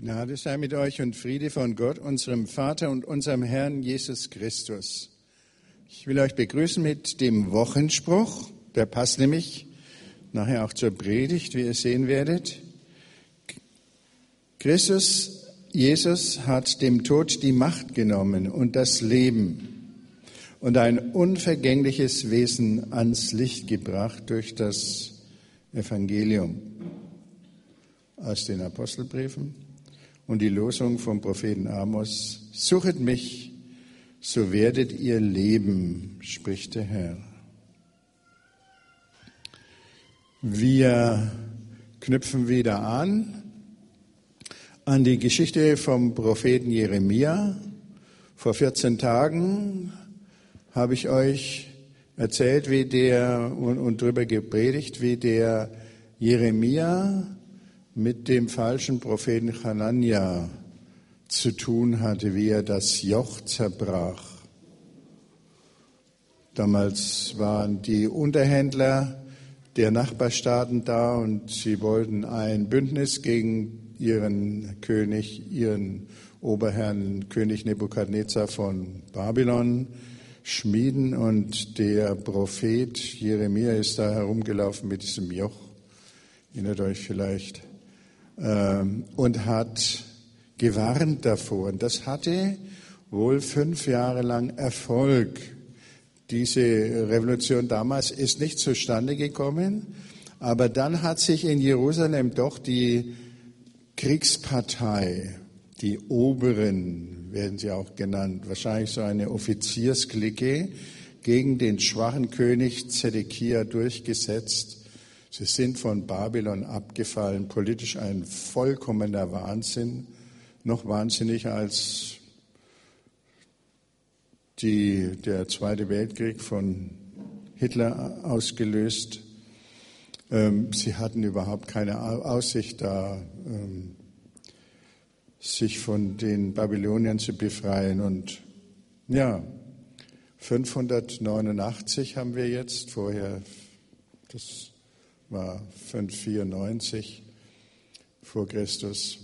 Gnade sei mit euch und Friede von Gott, unserem Vater und unserem Herrn Jesus Christus. Ich will euch begrüßen mit dem Wochenspruch. Der passt nämlich nachher auch zur Predigt, wie ihr sehen werdet. Christus, Jesus hat dem Tod die Macht genommen und das Leben und ein unvergängliches Wesen ans Licht gebracht durch das Evangelium aus den Apostelbriefen und die Losung vom Propheten Amos, suchet mich, so werdet ihr leben, spricht der Herr. Wir knüpfen wieder an an die Geschichte vom Propheten Jeremia. Vor 14 Tagen habe ich euch erzählt, wie der und, und darüber gepredigt, wie der Jeremia mit dem falschen Propheten Hanania zu tun hatte, wie er das Joch zerbrach. Damals waren die Unterhändler der Nachbarstaaten da und sie wollten ein Bündnis gegen ihren König, ihren Oberherrn König Nebukadnezar von Babylon schmieden und der Prophet Jeremia ist da herumgelaufen mit diesem Joch. Erinnert euch vielleicht. Ähm, und hat gewarnt davor. Und das hatte wohl fünf Jahre lang Erfolg. Diese Revolution damals ist nicht zustande gekommen, aber dann hat sich in Jerusalem doch die Kriegspartei, die Oberen werden sie auch genannt, wahrscheinlich so eine Offiziersklicke, gegen den schwachen König Zedekia durchgesetzt Sie sind von Babylon abgefallen, politisch ein vollkommener Wahnsinn, noch wahnsinniger als die, der Zweite Weltkrieg von Hitler ausgelöst. Ähm, sie hatten überhaupt keine Aussicht da, ähm, sich von den Babyloniern zu befreien. Und ja, 589 haben wir jetzt, vorher das war 594 vor Christus.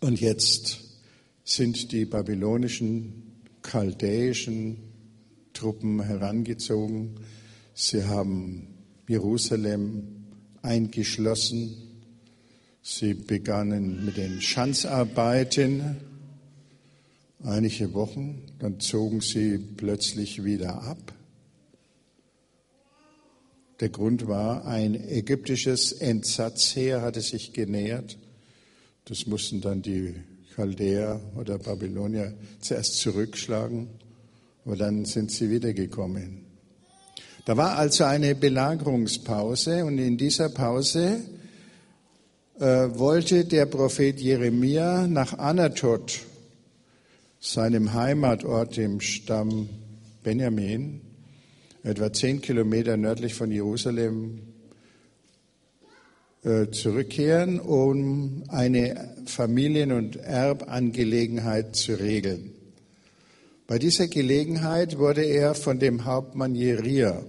Und jetzt sind die babylonischen, chaldäischen Truppen herangezogen. Sie haben Jerusalem eingeschlossen. Sie begannen mit den Schanzarbeiten einige Wochen, dann zogen sie plötzlich wieder ab. Der Grund war, ein ägyptisches Entsatzheer hatte sich genähert. Das mussten dann die Chaldäer oder Babylonier zuerst zurückschlagen, aber dann sind sie wiedergekommen. Da war also eine Belagerungspause und in dieser Pause äh, wollte der Prophet Jeremia nach Anatot, seinem Heimatort im Stamm Benjamin, etwa zehn Kilometer nördlich von Jerusalem äh, zurückkehren, um eine Familien- und Erbangelegenheit zu regeln. Bei dieser Gelegenheit wurde er von dem Hauptmann Jeria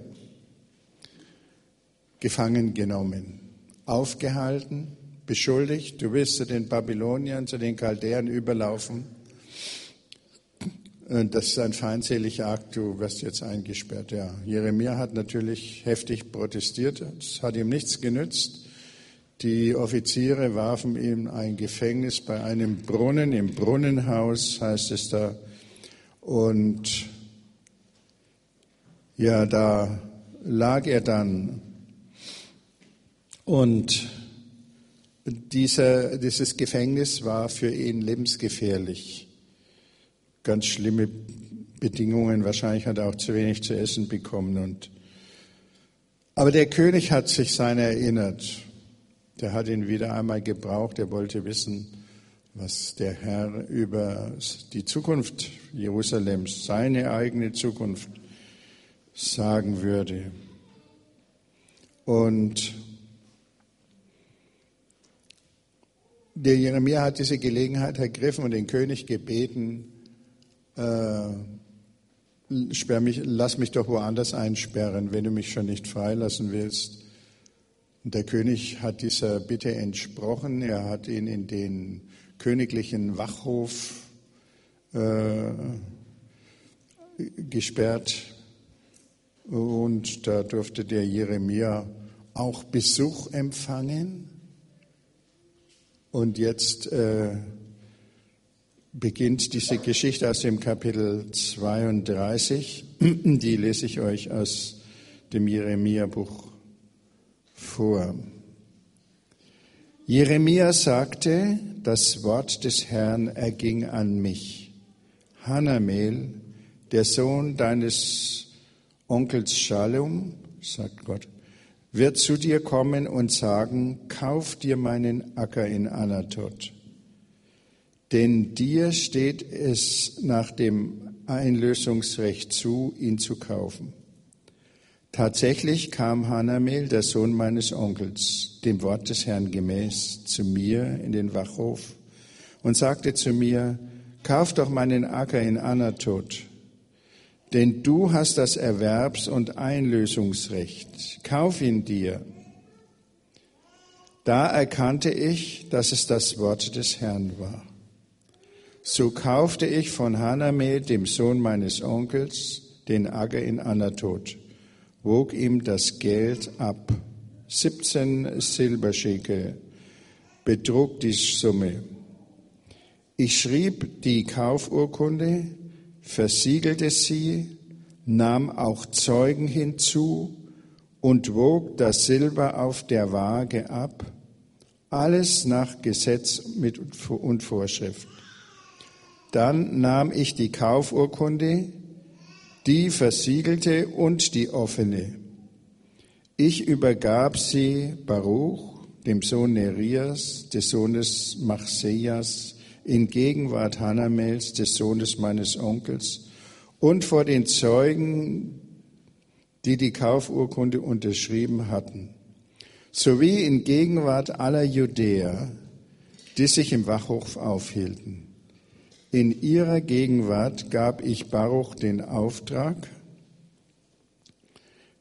gefangen genommen, aufgehalten, beschuldigt, du wirst zu den Babyloniern, zu den Chaldäern überlaufen das ist ein feindseliger Akt, du wirst jetzt eingesperrt. Ja, Jeremia hat natürlich heftig protestiert, es hat ihm nichts genützt. Die Offiziere warfen ihm ein Gefängnis bei einem Brunnen, im Brunnenhaus heißt es da. Und ja, da lag er dann. Und dieser, dieses Gefängnis war für ihn lebensgefährlich ganz schlimme Bedingungen. Wahrscheinlich hat er auch zu wenig zu essen bekommen. Und aber der König hat sich seiner erinnert. Der hat ihn wieder einmal gebraucht. Er wollte wissen, was der Herr über die Zukunft Jerusalems, seine eigene Zukunft sagen würde. Und der Jeremia hat diese Gelegenheit ergriffen und den König gebeten, äh, mich, lass mich doch woanders einsperren, wenn du mich schon nicht freilassen willst. Und der König hat dieser Bitte entsprochen. Er hat ihn in den königlichen Wachhof äh, gesperrt. Und da durfte der Jeremia auch Besuch empfangen. Und jetzt äh, beginnt diese Geschichte aus dem Kapitel 32. Die lese ich euch aus dem Jeremia-Buch vor. Jeremia sagte, das Wort des Herrn erging an mich. Hanamel, der Sohn deines Onkels Shalom, sagt Gott, wird zu dir kommen und sagen, kauf dir meinen Acker in Anatot. Denn dir steht es nach dem Einlösungsrecht zu, ihn zu kaufen. Tatsächlich kam Hanamel, der Sohn meines Onkels, dem Wort des Herrn gemäß, zu mir in den Wachhof und sagte zu mir, kauf doch meinen Acker in Anatot, denn du hast das Erwerbs- und Einlösungsrecht. Kauf ihn dir. Da erkannte ich, dass es das Wort des Herrn war. So kaufte ich von Hanamel, dem Sohn meines Onkels, den Acker in Anatot wog ihm das Geld ab. 17 Silberschäkel betrug die Summe. Ich schrieb die Kaufurkunde, versiegelte sie, nahm auch Zeugen hinzu und wog das Silber auf der Waage ab, alles nach Gesetz und Vorschrift. Dann nahm ich die Kaufurkunde, die versiegelte und die offene. Ich übergab sie Baruch, dem Sohn Nerias, des Sohnes Machseas, in Gegenwart Hanamels, des Sohnes meines Onkels, und vor den Zeugen, die die Kaufurkunde unterschrieben hatten, sowie in Gegenwart aller Judäer, die sich im Wachhof aufhielten. In ihrer Gegenwart gab ich Baruch den Auftrag,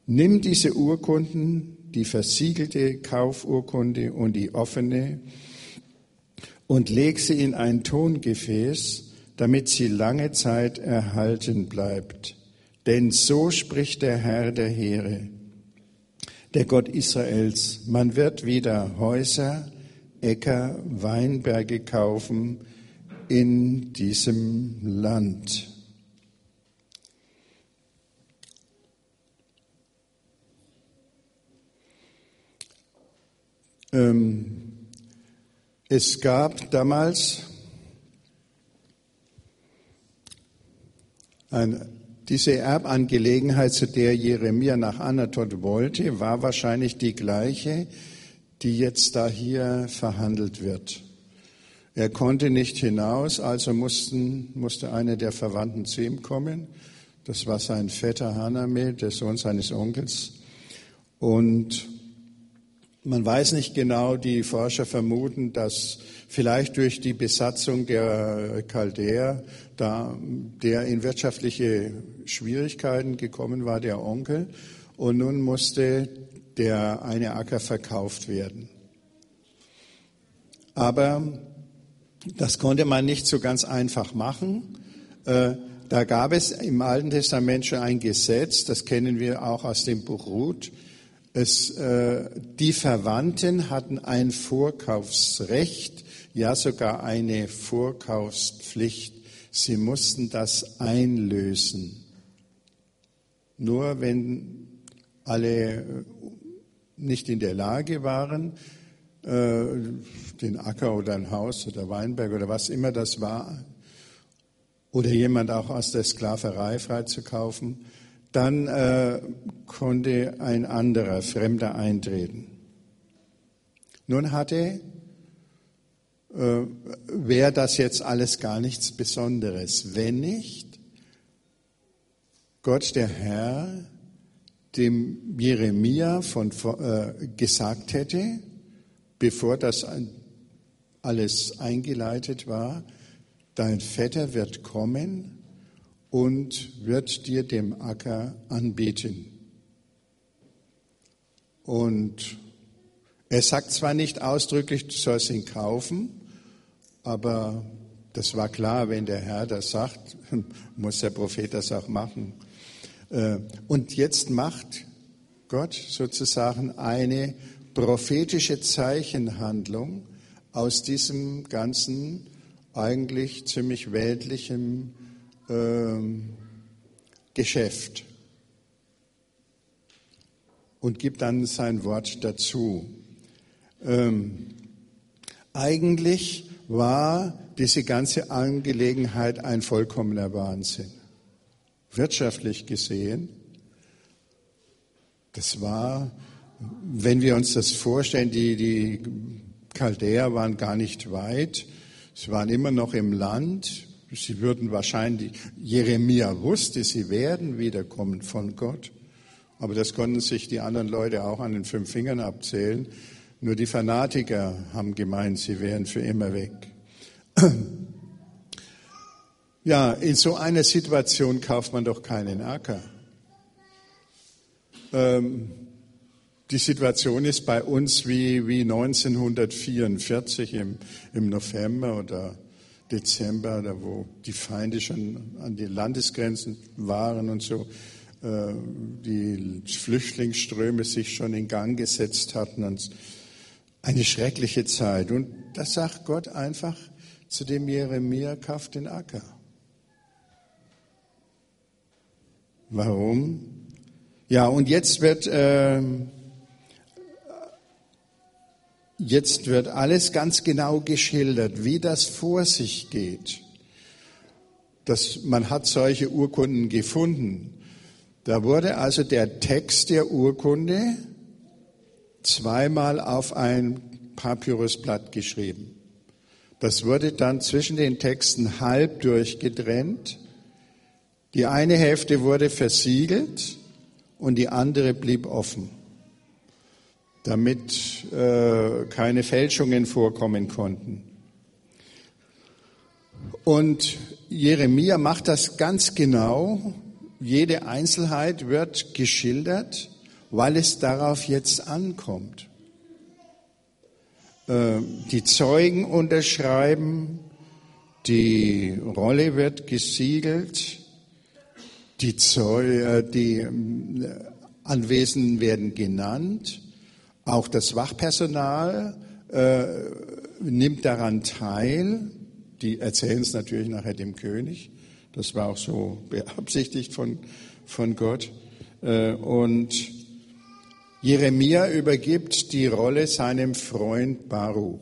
nimm diese Urkunden, die versiegelte Kaufurkunde und die offene, und leg sie in ein Tongefäß, damit sie lange Zeit erhalten bleibt. Denn so spricht der Herr der Heere, der Gott Israels, man wird wieder Häuser, Äcker, Weinberge kaufen, in diesem Land. Ähm, es gab damals ein, diese Erbangelegenheit, zu der Jeremia nach Anatot wollte, war wahrscheinlich die gleiche, die jetzt da hier verhandelt wird. Er konnte nicht hinaus, also mussten, musste einer der Verwandten zu ihm kommen. Das war sein Vetter Hanamel, der Sohn seines Onkels. Und man weiß nicht genau, die Forscher vermuten, dass vielleicht durch die Besatzung der Chaldäer, da der in wirtschaftliche Schwierigkeiten gekommen war, der Onkel, und nun musste der eine Acker verkauft werden. Aber das konnte man nicht so ganz einfach machen. Äh, da gab es im Alten Testament schon ein Gesetz, das kennen wir auch aus dem Buch Ruth. Es, äh, die Verwandten hatten ein Vorkaufsrecht, ja sogar eine Vorkaufspflicht. Sie mussten das einlösen. Nur wenn alle nicht in der Lage waren, äh, den Acker oder ein Haus oder Weinberg oder was immer das war, oder jemand auch aus der Sklaverei freizukaufen, dann äh, konnte ein anderer, Fremder eintreten. Nun hatte, äh, wäre das jetzt alles gar nichts Besonderes, wenn nicht Gott der Herr dem Jeremia von, äh, gesagt hätte, bevor das alles eingeleitet war, dein Vetter wird kommen und wird dir dem Acker anbieten. Und er sagt zwar nicht ausdrücklich, du sollst ihn kaufen, Aber das war klar, wenn der Herr das sagt, muss der Prophet das auch machen. Äh, und jetzt macht Gott sozusagen eine prophetische Zeichenhandlung aus diesem ganzen eigentlich ziemlich weltlichen äh, Geschäft und gibt dann sein Wort dazu. Ähm, eigentlich war diese ganze Angelegenheit ein vollkommener Wahnsinn. Wirtschaftlich gesehen, das war, wenn wir uns das vorstellen, die, die Chaldäer waren gar nicht weit, sie waren immer noch im Land, sie würden wahrscheinlich, Jeremia wusste, sie werden wiederkommen von Gott. Aber das konnten sich die anderen Leute auch an den fünf Fingern abzählen. Nur die Fanatiker haben gemeint, sie wären für immer weg. Ja, in so einer Situation kauft man doch keinen Acker. Ähm, die Situation ist bei uns wie, wie 1944 im, im November oder Dezember, da wo die Feinde schon an die Landesgrenzen waren und so. Äh, die Flüchtlingsströme sich schon in Gang gesetzt hatten. Und eine schreckliche Zeit. Und da sagt Gott einfach zu dem Jeremia, kauf den Acker. Warum? Ja, und jetzt wird, äh, jetzt wird alles ganz genau geschildert, wie das vor sich geht. Das, man hat solche Urkunden gefunden. Da wurde also der Text der Urkunde zweimal auf ein Papyrusblatt geschrieben. Das wurde dann zwischen den Texten halb durchgetrennt. Die eine Hälfte wurde versiegelt und die andere blieb offen, damit äh, keine Fälschungen vorkommen konnten. Und Jeremia macht das ganz genau jede Einzelheit wird geschildert, weil es darauf jetzt ankommt. Äh, die Zeugen unterschreiben, die Rolle wird gesiegelt, die, Zeu äh, die äh, Anwesenden werden genannt, auch das Wachpersonal äh, nimmt daran teil, die erzählen es natürlich nachher dem König. Das war auch so beabsichtigt von, von Gott. Äh, und Jeremia übergibt die Rolle seinem Freund Baruch.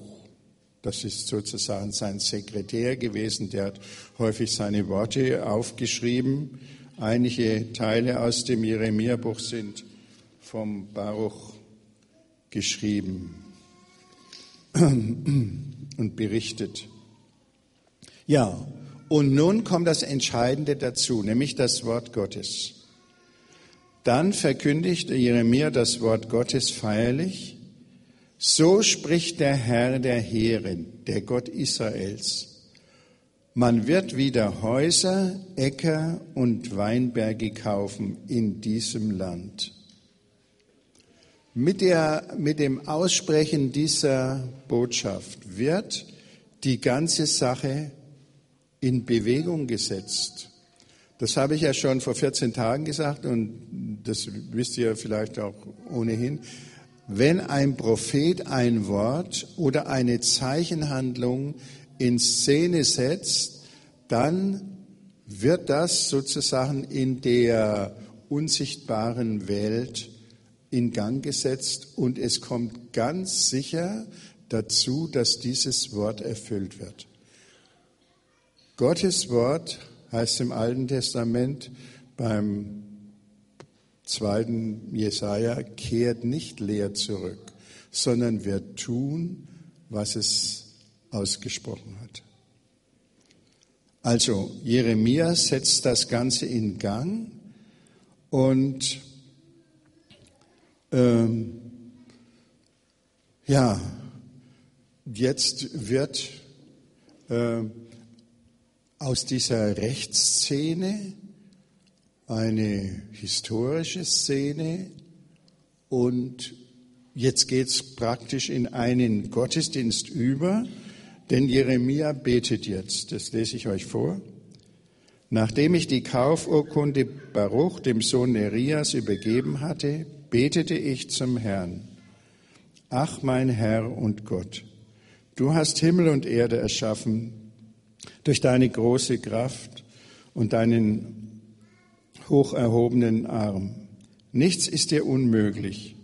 Das ist sozusagen sein Sekretär gewesen. Der hat häufig seine Worte aufgeschrieben. Einige Teile aus dem Jeremia-Buch sind vom Baruch geschrieben und berichtet. Ja, und nun kommt das Entscheidende dazu, nämlich das Wort Gottes. Dann verkündigte Jeremia das Wort Gottes feierlich. So spricht der Herr der Heeren, der Gott Israels. Man wird wieder Häuser, Äcker und Weinberge kaufen in diesem Land. Mit, der, mit dem Aussprechen dieser Botschaft wird die ganze Sache in Bewegung gesetzt. Das habe ich ja schon vor 14 Tagen gesagt und das wisst ihr vielleicht auch ohnehin. Wenn ein Prophet ein Wort oder eine Zeichenhandlung in Szene setzt, dann wird das sozusagen in der unsichtbaren Welt in Gang gesetzt und es kommt ganz sicher dazu, dass dieses Wort erfüllt wird. Gottes Wort heißt im Alten Testament beim zweiten Jesaja, kehrt nicht leer zurück, sondern wird tun, was es ausgesprochen hat. Also Jeremia setzt das Ganze in Gang und ähm, ja, jetzt wird äh, aus dieser Rechtsszene eine historische Szene und jetzt geht es praktisch in einen Gottesdienst über, Denn Jeremia betet jetzt, das lese ich euch vor. Nachdem ich die Kaufurkunde Baruch, dem Sohn Nerias, übergeben hatte, betete ich zum Herrn. Ach, mein Herr und Gott, du hast Himmel und Erde erschaffen durch deine große Kraft und deinen hocherhobenen Arm. Nichts ist dir unmöglich.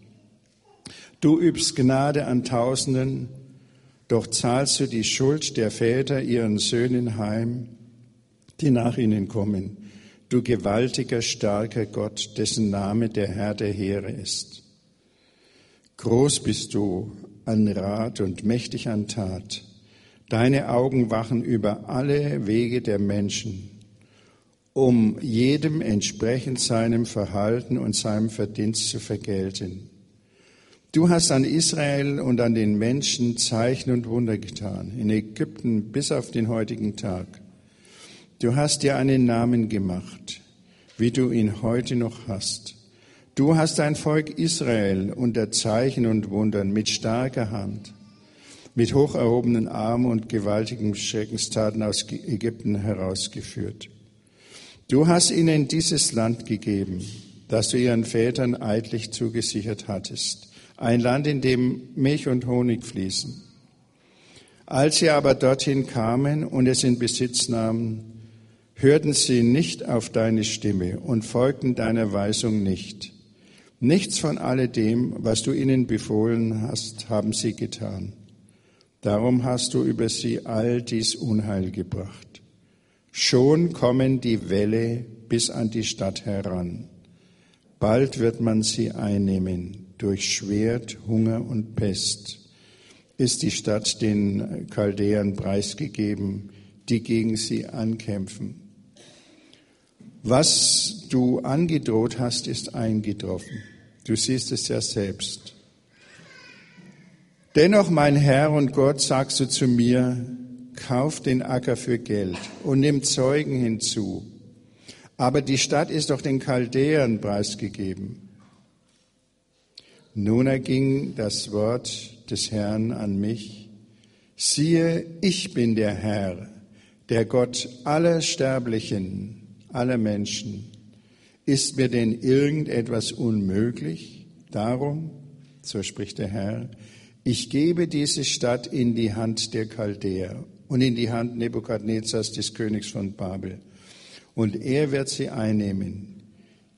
Du übst Gnade an Tausenden, doch zahlst du die Schuld der Väter ihren Söhnen heim die nach ihnen kommen. Du gewaltiger, starker Gott, dessen Name der Herr der Heere ist. Groß bist du an Rat und mächtig an Tat. Deine Augen wachen über alle Wege der Menschen, um jedem entsprechend seinem Verhalten und seinem Verdienst zu vergelten. Du hast an Israel und an den Menschen Zeichen und Wunder getan, in Ägypten bis auf den heutigen Tag. Du hast dir einen Namen gemacht, wie du ihn heute noch hast. Du hast dein Volk Israel unter Zeichen und Wundern mit starker Hand, mit hoch erhobenen Armen und gewaltigen Schreckenstaten aus Ägypten herausgeführt. Du hast ihnen dieses Land gegeben, das du ihren Vätern eidlich zugesichert hattest, ein Land, in dem Milch und Honig fließen. Als sie aber dorthin kamen und es in Besitz nahmen, hörten sie nicht auf deine Stimme und folgten deiner Weisung nicht. Nichts von alledem, was du ihnen befohlen hast, haben sie getan. Darum hast du über sie all dies Unheil gebracht. Schon kommen die Wälle bis an die Stadt heran. Bald wird man sie einnehmen. Durch Schwert, Hunger und Pest ist die Stadt den Chaldäern preisgegeben, die gegen sie ankämpfen. Was du angedroht hast, ist eingetroffen. Du siehst es ja selbst. Dennoch, mein Herr und Gott, sagst du zu mir, kauf den Acker für Geld und nimm Zeugen hinzu. Aber die Stadt ist doch den Chaldäern preisgegeben. Nun erging das Wort des Herrn an mich. Siehe, ich bin der Herr, der Gott aller Sterblichen aller Menschen. Ist mir denn irgendetwas unmöglich? Darum, so spricht der Herr, ich gebe diese Stadt in die Hand der Chaldäer und in die Hand Nebukadnezars, des Königs von Babel. Und er wird sie einnehmen.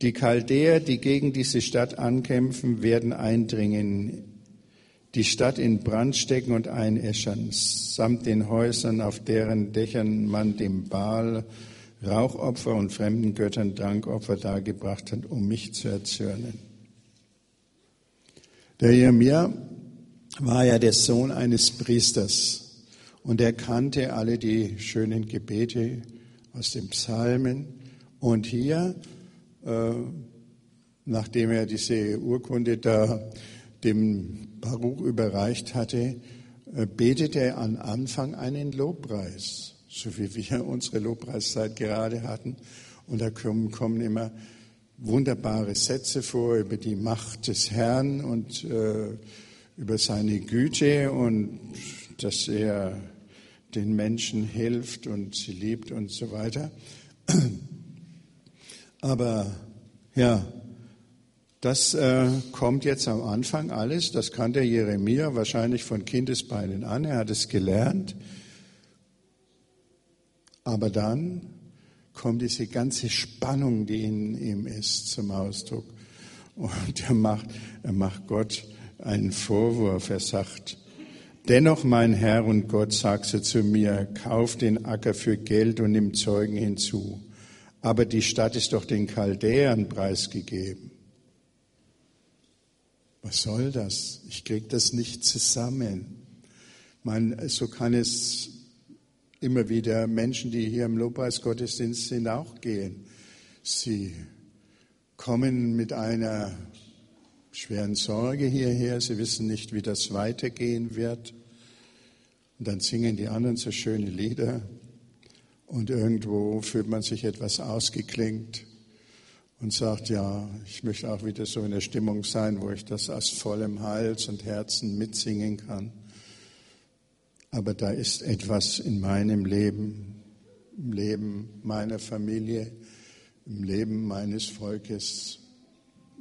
Die Chaldäer, die gegen diese Stadt ankämpfen, werden eindringen, die Stadt in Brand stecken und einäschern, samt den Häusern, auf deren Dächern man dem Baal Rauchopfer und fremden Göttern Dankopfer dargebracht hat, um mich zu erzürnen. Der Jeremia war ja der Sohn eines Priesters und er kannte alle die schönen Gebete aus den Psalmen. Und hier, äh, nachdem er diese Urkunde da dem Baruch überreicht hatte, äh, betete er am Anfang einen Lobpreis so wie wir unsere Lobpreiszeit gerade hatten. Und da kommen, kommen immer wunderbare Sätze vor über die Macht des Herrn und äh, über seine Güte und dass er den Menschen hilft und sie liebt und so weiter. Aber ja, das äh, kommt jetzt am Anfang alles, das kann der Jeremia wahrscheinlich von Kindesbeinen an, er hat es gelernt. Aber dann kommt diese ganze Spannung, die in ihm ist, zum Ausdruck. Und er macht, er macht Gott einen Vorwurf. Er sagt, dennoch mein Herr und Gott, sagst du zu mir, kauf den Acker für Geld und nimm Zeugen hinzu. Aber die Stadt ist doch den Chaldäern preisgegeben. Was soll das? Ich krieg das nicht zusammen. Man, so kann es immer wieder Menschen, die hier im Lobpreisgottesdienst sind, auch gehen. Sie kommen mit einer schweren Sorge hierher. Sie wissen nicht, wie das weitergehen wird. Und dann singen die anderen so schöne Lieder. Und irgendwo fühlt man sich etwas ausgeklingt und sagt, ja, ich möchte auch wieder so in der Stimmung sein, wo ich das aus vollem Hals und Herzen mitsingen kann. Aber da ist etwas in meinem Leben, im Leben meiner Familie, im Leben meines Volkes,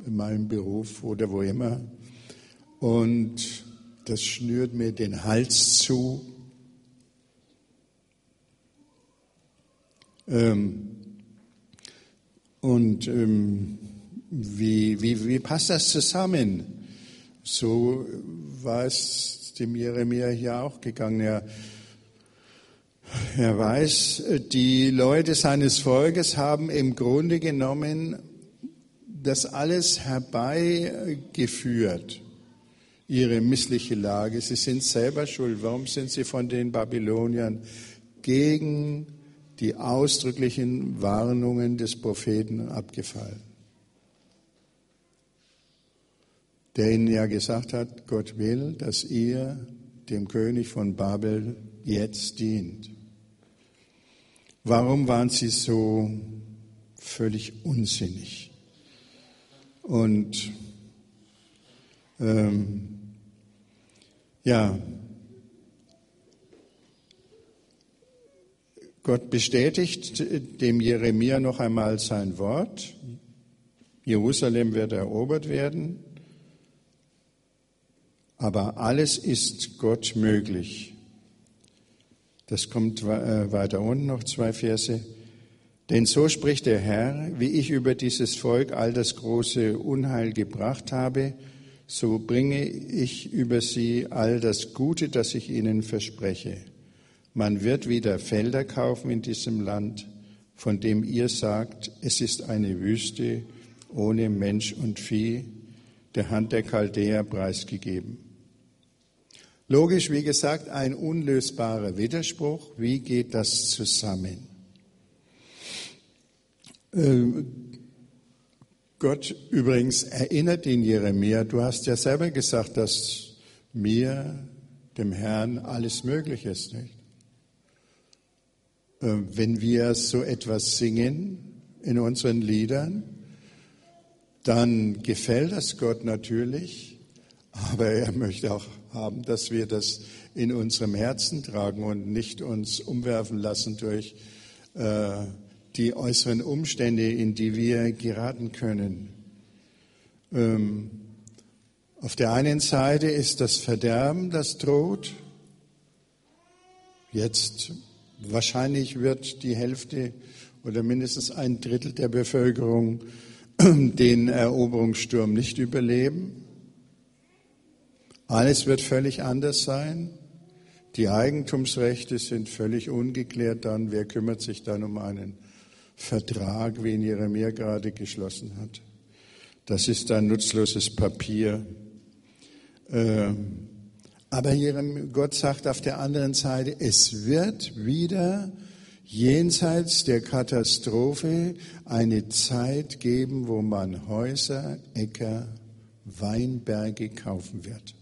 in meinem Beruf oder wo immer. Und das schnürt mir den Hals zu. Ähm, und ähm, wie, wie, wie passt das zusammen? So war es dem Jeremia hier auch gegangen. Er, er weiß, die Leute seines Volkes haben im Grunde genommen das alles herbeigeführt, ihre missliche Lage. Sie sind selber schuld. Warum sind sie von den Babyloniern gegen die ausdrücklichen Warnungen des Propheten abgefallen? Der ihnen ja gesagt hat, Gott will, dass ihr dem König von Babel jetzt dient. Warum waren sie so völlig unsinnig? Und ähm, ja, Gott bestätigt dem Jeremia noch einmal sein Wort. Jerusalem wird erobert werden, aber alles ist Gott möglich. Das kommt äh, weiter unten noch zwei Verse. Denn so spricht der Herr, wie ich über dieses Volk all das große Unheil gebracht habe, so bringe ich über sie all das Gute, das ich ihnen verspreche. Man wird wieder Felder kaufen in diesem Land, von dem ihr sagt, es ist eine Wüste ohne Mensch und Vieh, der Hand der Chaldäer preisgegeben. Logisch, wie gesagt, ein unlösbarer Widerspruch. Wie geht das zusammen? Ähm, Gott übrigens erinnert ihn Jeremia, du hast ja selber gesagt, dass mir, dem Herrn, alles möglich ist. Nicht? Ähm, wenn wir so etwas singen in unseren Liedern, dann gefällt das Gott natürlich, aber er möchte auch haben, dass wir das in unserem Herzen tragen und nicht uns umwerfen lassen durch äh, die äußeren Umstände, in die wir geraten können. Ähm, auf der einen Seite ist das Verderben, das droht. Jetzt wahrscheinlich wird die Hälfte oder mindestens ein Drittel der Bevölkerung den Eroberungssturm nicht überleben. Alles wird völlig anders sein. Die Eigentumsrechte sind völlig ungeklärt dann. Wer kümmert sich dann um einen Vertrag, wie ihn Jeremia gerade geschlossen hat? Das ist ein nutzloses Papier. Ähm, aber Gott sagt auf der anderen Seite, es wird wieder jenseits der Katastrophe eine Zeit geben, wo man Häuser, Äcker, Weinberge kaufen wird.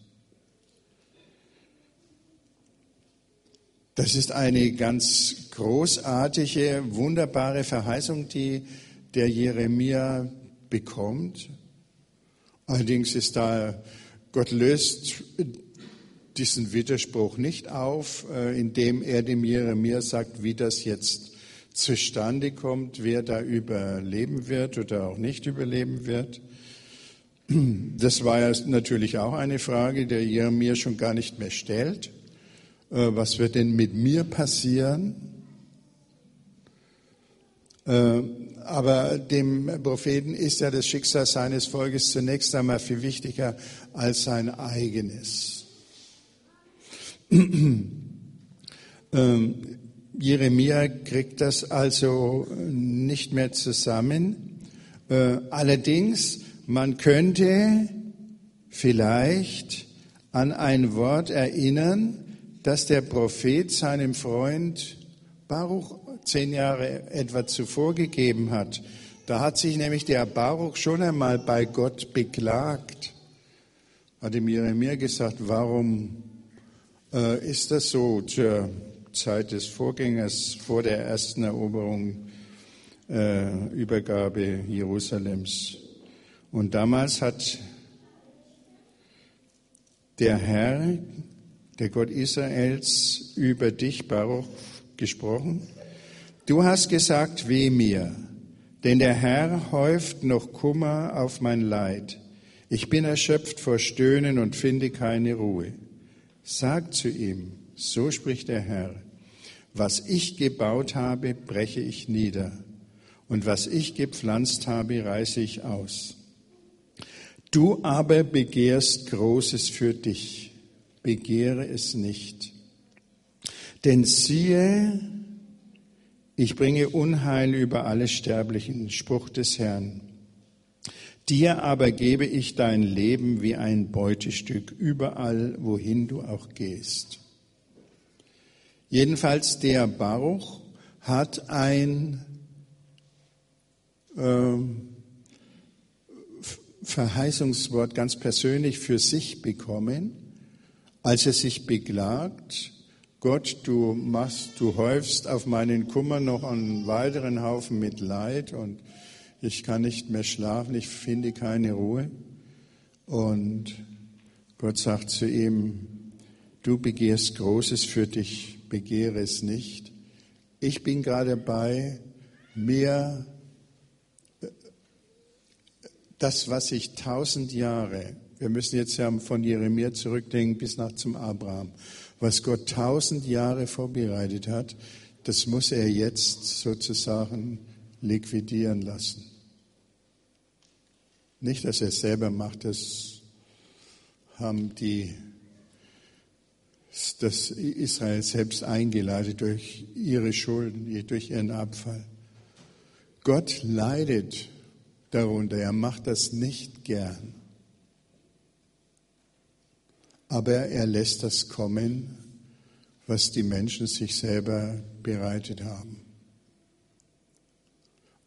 Das ist eine ganz großartige, wunderbare Verheißung, die der Jeremia bekommt. Allerdings ist da, Gott löst diesen Widerspruch nicht auf, äh, indem er dem Jeremia sagt, wie das jetzt zustande kommt, wer da überleben wird oder auch nicht überleben wird. Das war ja natürlich auch eine Frage, der Jeremia schon gar nicht mehr stellt. Äh, was wird denn mit mir passieren? Äh, aber dem Propheten ist ja das Schicksal seines Volkes zunächst einmal viel wichtiger als sein eigenes. Ähm, Jeremia kriegt das also nicht mehr zusammen. Äh, allerdings, man könnte vielleicht an ein Wort erinnern, das der Prophet seinem Freund Baruch zehn Jahre etwa zuvor gegeben hat. Da hat sich nämlich der Baruch schon einmal bei Gott beklagt. Hat ihm Jeremia gesagt, warum äh, ist das so zur Zeit des Vorgängers, vor der ersten Eroberung, äh, Übergabe Jerusalems? Und damals hat der Herr der Gott Israels, über dich, Baruch, gesprochen? Du hast gesagt, weh mir, denn der Herr häuft noch Kummer auf mein Leid. Ich bin erschöpft vor Stöhnen und finde keine Ruhe. Sag zu ihm, so spricht der Herr, was ich gebaut habe, breche ich nieder, und was ich gepflanzt habe, reiße ich aus. Du aber begehrst Großes für dich, begehre es nicht. Denn siehe, ich bringe Unheil über alle Sterblichen, Spruch des Herrn. Dir aber gebe ich dein Leben wie ein Beutestück überall, wohin du auch gehst. Jedenfalls der Baruch hat ein äh, Verheißungswort ganz persönlich für sich bekommen, als er sich beklagt, Gott, du machst, du häufst auf meinen Kummer noch einen weiteren Haufen mit Leid und ich kann nicht mehr schlafen, ich finde keine Ruhe. Und Gott sagt zu ihm, du begehrst Großes für dich, begehre es nicht. Ich bin gerade dabei, mir äh, das, was ich tausend Jahre, wir müssen jetzt ja von Jeremia zurückdenken bis nach zum Abraham, was Gott tausend Jahre vorbereitet hat, das muss er jetzt sozusagen liquidieren lassen. Nicht, dass er es selber macht, das haben die das Israel selbst eingeleitet durch ihre Schulden, durch ihren Abfall. Gott leidet darunter, er macht das nicht gern. Aber er lässt das kommen, was die Menschen sich selber bereitet haben.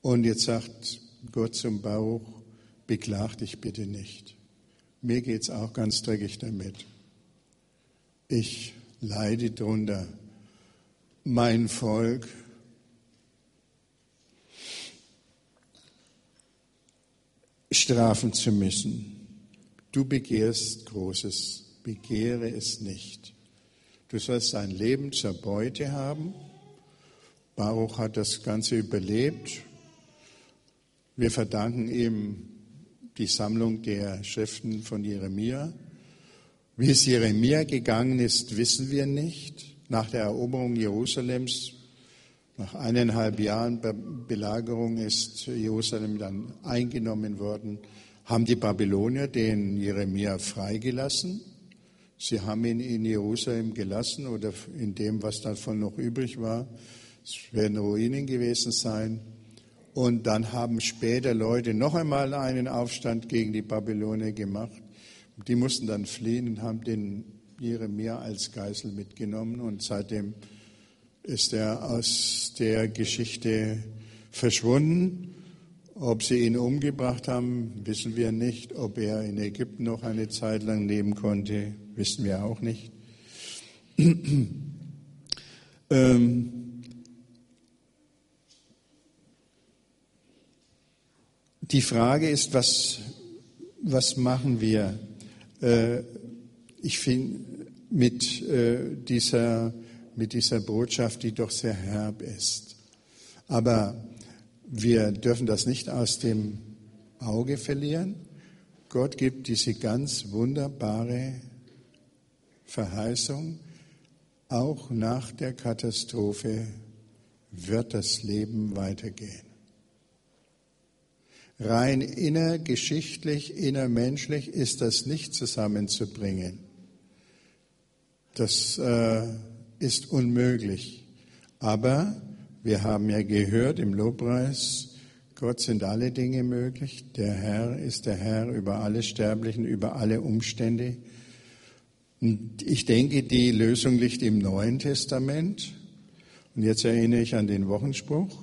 Und jetzt sagt Gott zum Bauch, beklag dich bitte nicht. Mir geht's auch ganz dreckig damit. Ich leide drunter. Mein Volk strafen zu müssen. Du begehrst Großes, begehre es nicht. Du sollst dein Leben zur Beute haben. Baruch hat das Ganze überlebt. Wir verdanken ihm die Sammlung der Schriften von Jeremia. Wie es Jeremia gegangen ist, wissen wir nicht. Nach der Eroberung Jerusalems, nach eineinhalb Jahren Belagerung ist Jerusalem dann eingenommen worden, haben die Babylonier den Jeremia freigelassen. Sie haben ihn in Jerusalem gelassen oder in dem, was davon noch übrig war. Es werden Ruinen gewesen sein. Und dann haben später Leute noch einmal einen Aufstand gegen die Babylonier gemacht. Die mussten dann fliehen und haben den Jeremia als Geisel mitgenommen und seitdem ist er aus der Geschichte verschwunden. Ob sie ihn umgebracht haben, wissen wir nicht. Ob er in Ägypten noch eine Zeit lang leben konnte, wissen wir auch nicht. ähm, die Frage ist, was, was machen wir? Äh, ich finde, mit, äh, dieser, mit dieser Botschaft, die doch sehr herb ist. Aber wir dürfen das nicht aus dem Auge verlieren. Gott gibt diese ganz wunderbare Verheißung. Auch nach der Katastrophe wird das Leben weitergehen rein innergeschichtlich, innermenschlich ist das nicht zusammenzubringen. Das äh, ist unmöglich. Aber wir haben ja gehört im Lobpreis, Gott sind alle Dinge möglich. Der Herr ist der Herr über alle Sterblichen, über alle Umstände. Und ich denke, die Lösung liegt im Neuen Testament. Und jetzt erinnere ich an den Wochenspruch.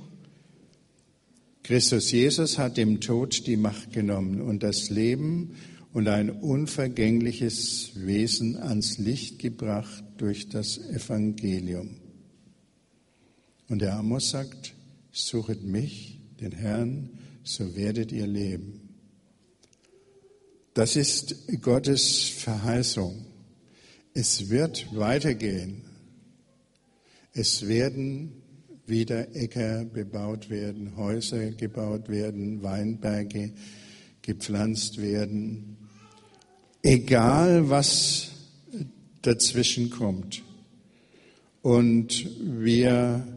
Christus Jesus hat dem Tod die Macht genommen und das Leben und ein unvergängliches Wesen ans Licht gebracht durch das Evangelium. Und der Amos sagt, suchet mich, den Herrn, so werdet ihr leben. Das ist Gottes Verheißung. Es wird weitergehen. Es werden wieder Äcker bebaut werden, Häuser gebaut werden, Weinberge gepflanzt werden. Egal, was dazwischen kommt. Und wir,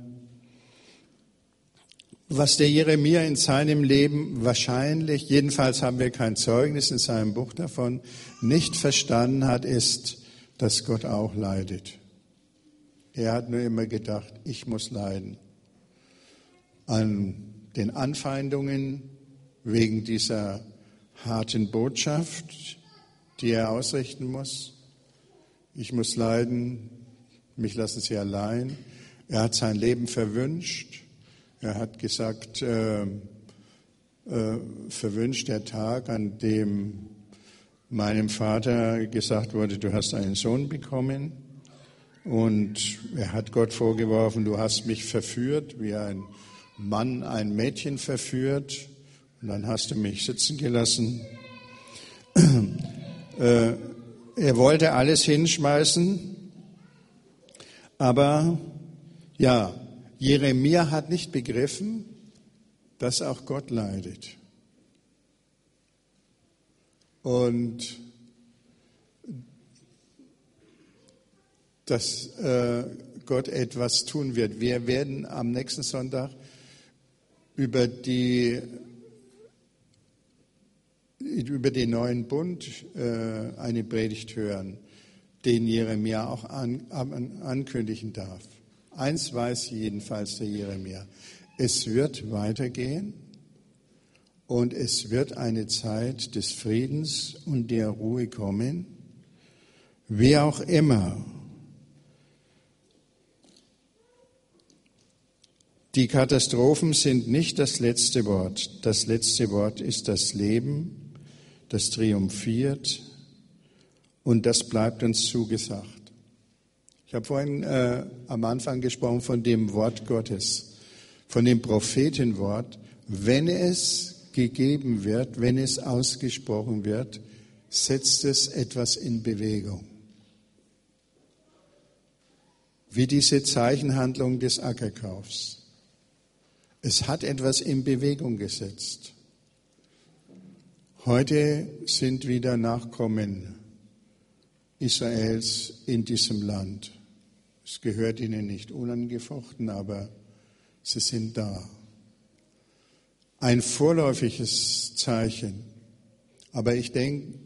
was der Jeremia in seinem Leben wahrscheinlich, jedenfalls haben wir kein Zeugnis in seinem Buch davon, nicht verstanden hat, ist, dass Gott auch leidet. Er hat nur immer gedacht, ich muss leiden. An den Anfeindungen wegen dieser harten Botschaft, die er ausrichten muss. Ich muss leiden, mich lassen Sie allein. Er hat sein Leben verwünscht. Er hat gesagt, äh, äh, verwünscht der Tag, an dem meinem Vater gesagt wurde, du hast einen Sohn bekommen. Und er hat Gott vorgeworfen, du hast mich verführt, wie ein Mann ein Mädchen verführt. Und dann hast du mich sitzen gelassen. Äh, er wollte alles hinschmeißen, aber ja, Jeremia hat nicht begriffen, dass auch Gott leidet. Und dass äh, Gott etwas tun wird. Wir werden am nächsten Sonntag über, die, über den neuen Bund äh, eine Predigt hören, den Jeremia auch an, an, ankündigen darf. Eins weiß jedenfalls der Jeremia. Es wird weitergehen und es wird eine Zeit des Friedens und der Ruhe kommen. Wer auch immer Die Katastrophen sind nicht das letzte Wort. Das letzte Wort ist das Leben, das triumphiert und das bleibt uns zugesagt. Ich habe vorhin äh, am Anfang gesprochen von dem Wort Gottes, von dem Prophetenwort. Wenn es gegeben wird, wenn es ausgesprochen wird, setzt es etwas in Bewegung. Wie diese Zeichenhandlung des Ackerkaufs. Es hat etwas in Bewegung gesetzt. Heute sind wieder Nachkommen Israels in diesem Land. Es gehört ihnen nicht unangefochten, aber sie sind da. Ein vorläufiges Zeichen. Aber ich denke,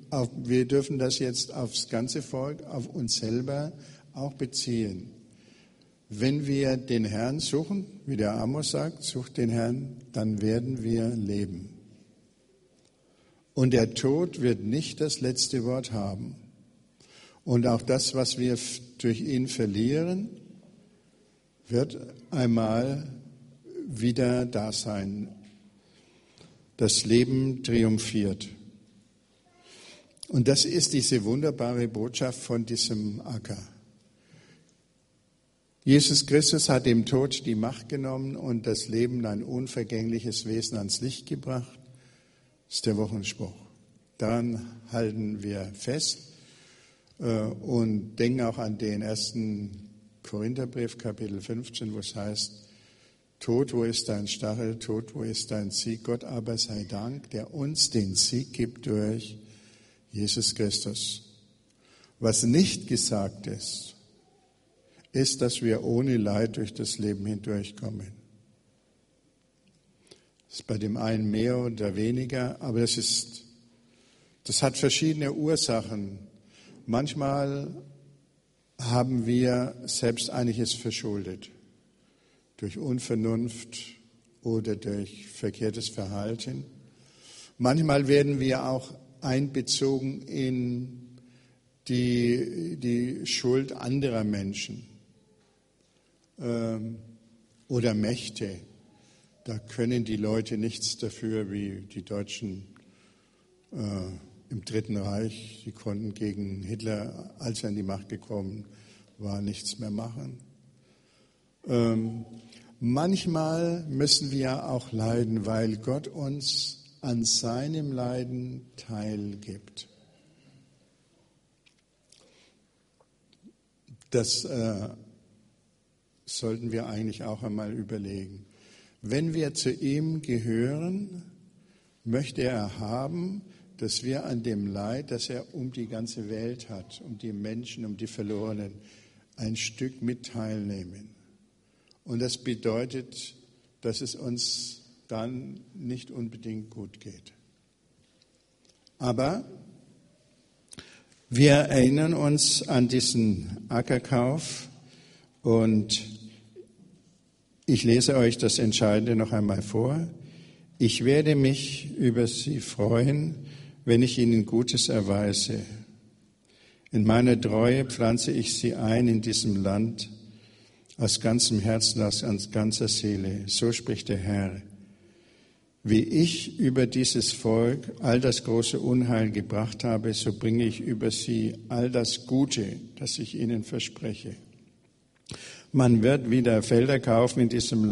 wir dürfen das jetzt aufs ganze Volk, auf uns selber auch beziehen. Wenn wir den Herrn suchen, wie der Amos sagt, sucht den Herrn, dann werden wir leben. Und der Tod wird nicht das letzte Wort haben. Und auch das, was wir durch ihn verlieren, wird einmal wieder da sein. Das Leben triumphiert. Und das ist diese wunderbare Botschaft von diesem Acker. Jesus Christus hat dem Tod die Macht genommen und das Leben, ein unvergängliches Wesen, ans Licht gebracht. Das ist der Wochenspruch. Daran halten wir fest äh, und denken auch an den ersten Korintherbrief, Kapitel 15, wo es heißt, Tod, wo ist dein Stachel? Tod, wo ist dein Sieg? Gott aber sei Dank, der uns den Sieg gibt durch Jesus Christus. Was nicht gesagt ist, ist, dass wir ohne Leid durch das Leben hindurchkommen. Das ist bei dem einen mehr oder weniger, aber das ist, das hat verschiedene Ursachen. Manchmal haben wir selbst einiges verschuldet. Durch Unvernunft oder durch verkehrtes Verhalten. Manchmal werden wir auch einbezogen in die, die Schuld anderer Menschen ähm, oder Mächte. Da können die Leute nichts dafür, wie die Deutschen äh, im Dritten Reich. Die konnten gegen Hitler, als er an die Macht gekommen war, nichts mehr machen. Ähm, manchmal müssen wir auch leiden, weil Gott uns an seinem Leiden teilgibt. Das äh, sollten wir eigentlich auch einmal überlegen. Wenn wir zu ihm gehören, möchte er haben, dass wir an dem Leid, das er um die ganze Welt hat, um die Menschen, um die Verlorenen, ein Stück mit teilnehmen. Und das bedeutet, dass es uns dann nicht unbedingt gut geht. Aber wir erinnern uns an diesen Ackerkauf und ich lese euch das Entscheidende noch einmal vor. Ich werde mich über sie freuen, wenn ich ihnen Gutes erweise. In meiner Treue pflanze ich sie ein in diesem Land aus ganzem Herzen, aus ganzer Seele. So spricht der Herr. Wie ich über dieses Volk all das große Unheil gebracht habe, so bringe ich über sie all das Gute, das ich ihnen verspreche. Man wird wieder Felder kaufen in diesem Land.